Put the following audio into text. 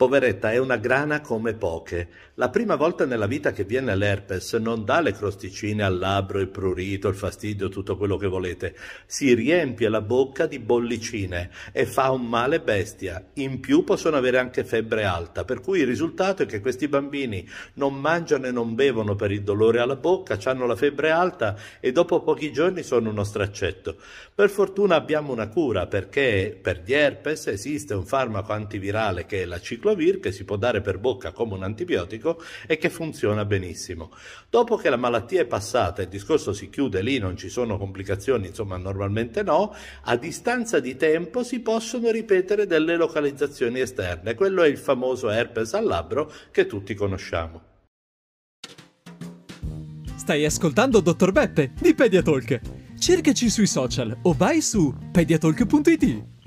Poveretta è una grana come poche. La prima volta nella vita che viene l'herpes non dà le crosticine al labbro, il prurito, il fastidio, tutto quello che volete. Si riempie la bocca di bollicine e fa un male bestia. In più possono avere anche febbre alta, per cui il risultato è che questi bambini non mangiano e non bevono per il dolore alla bocca, hanno la febbre alta e dopo pochi giorni sono uno straccetto. Per fortuna abbiamo una cura perché per gli herpes esiste un farmaco antivirale che è la ciclopina Ciclovir che si può dare per bocca come un antibiotico e che funziona benissimo. Dopo che la malattia è passata, il discorso si chiude lì, non ci sono complicazioni, insomma normalmente no, a distanza di tempo si possono ripetere delle localizzazioni esterne. Quello è il famoso herpes al labbro che tutti conosciamo. Stai ascoltando Dottor Beppe di Pediatalk. Cercaci sui social o vai su pediatalk.it.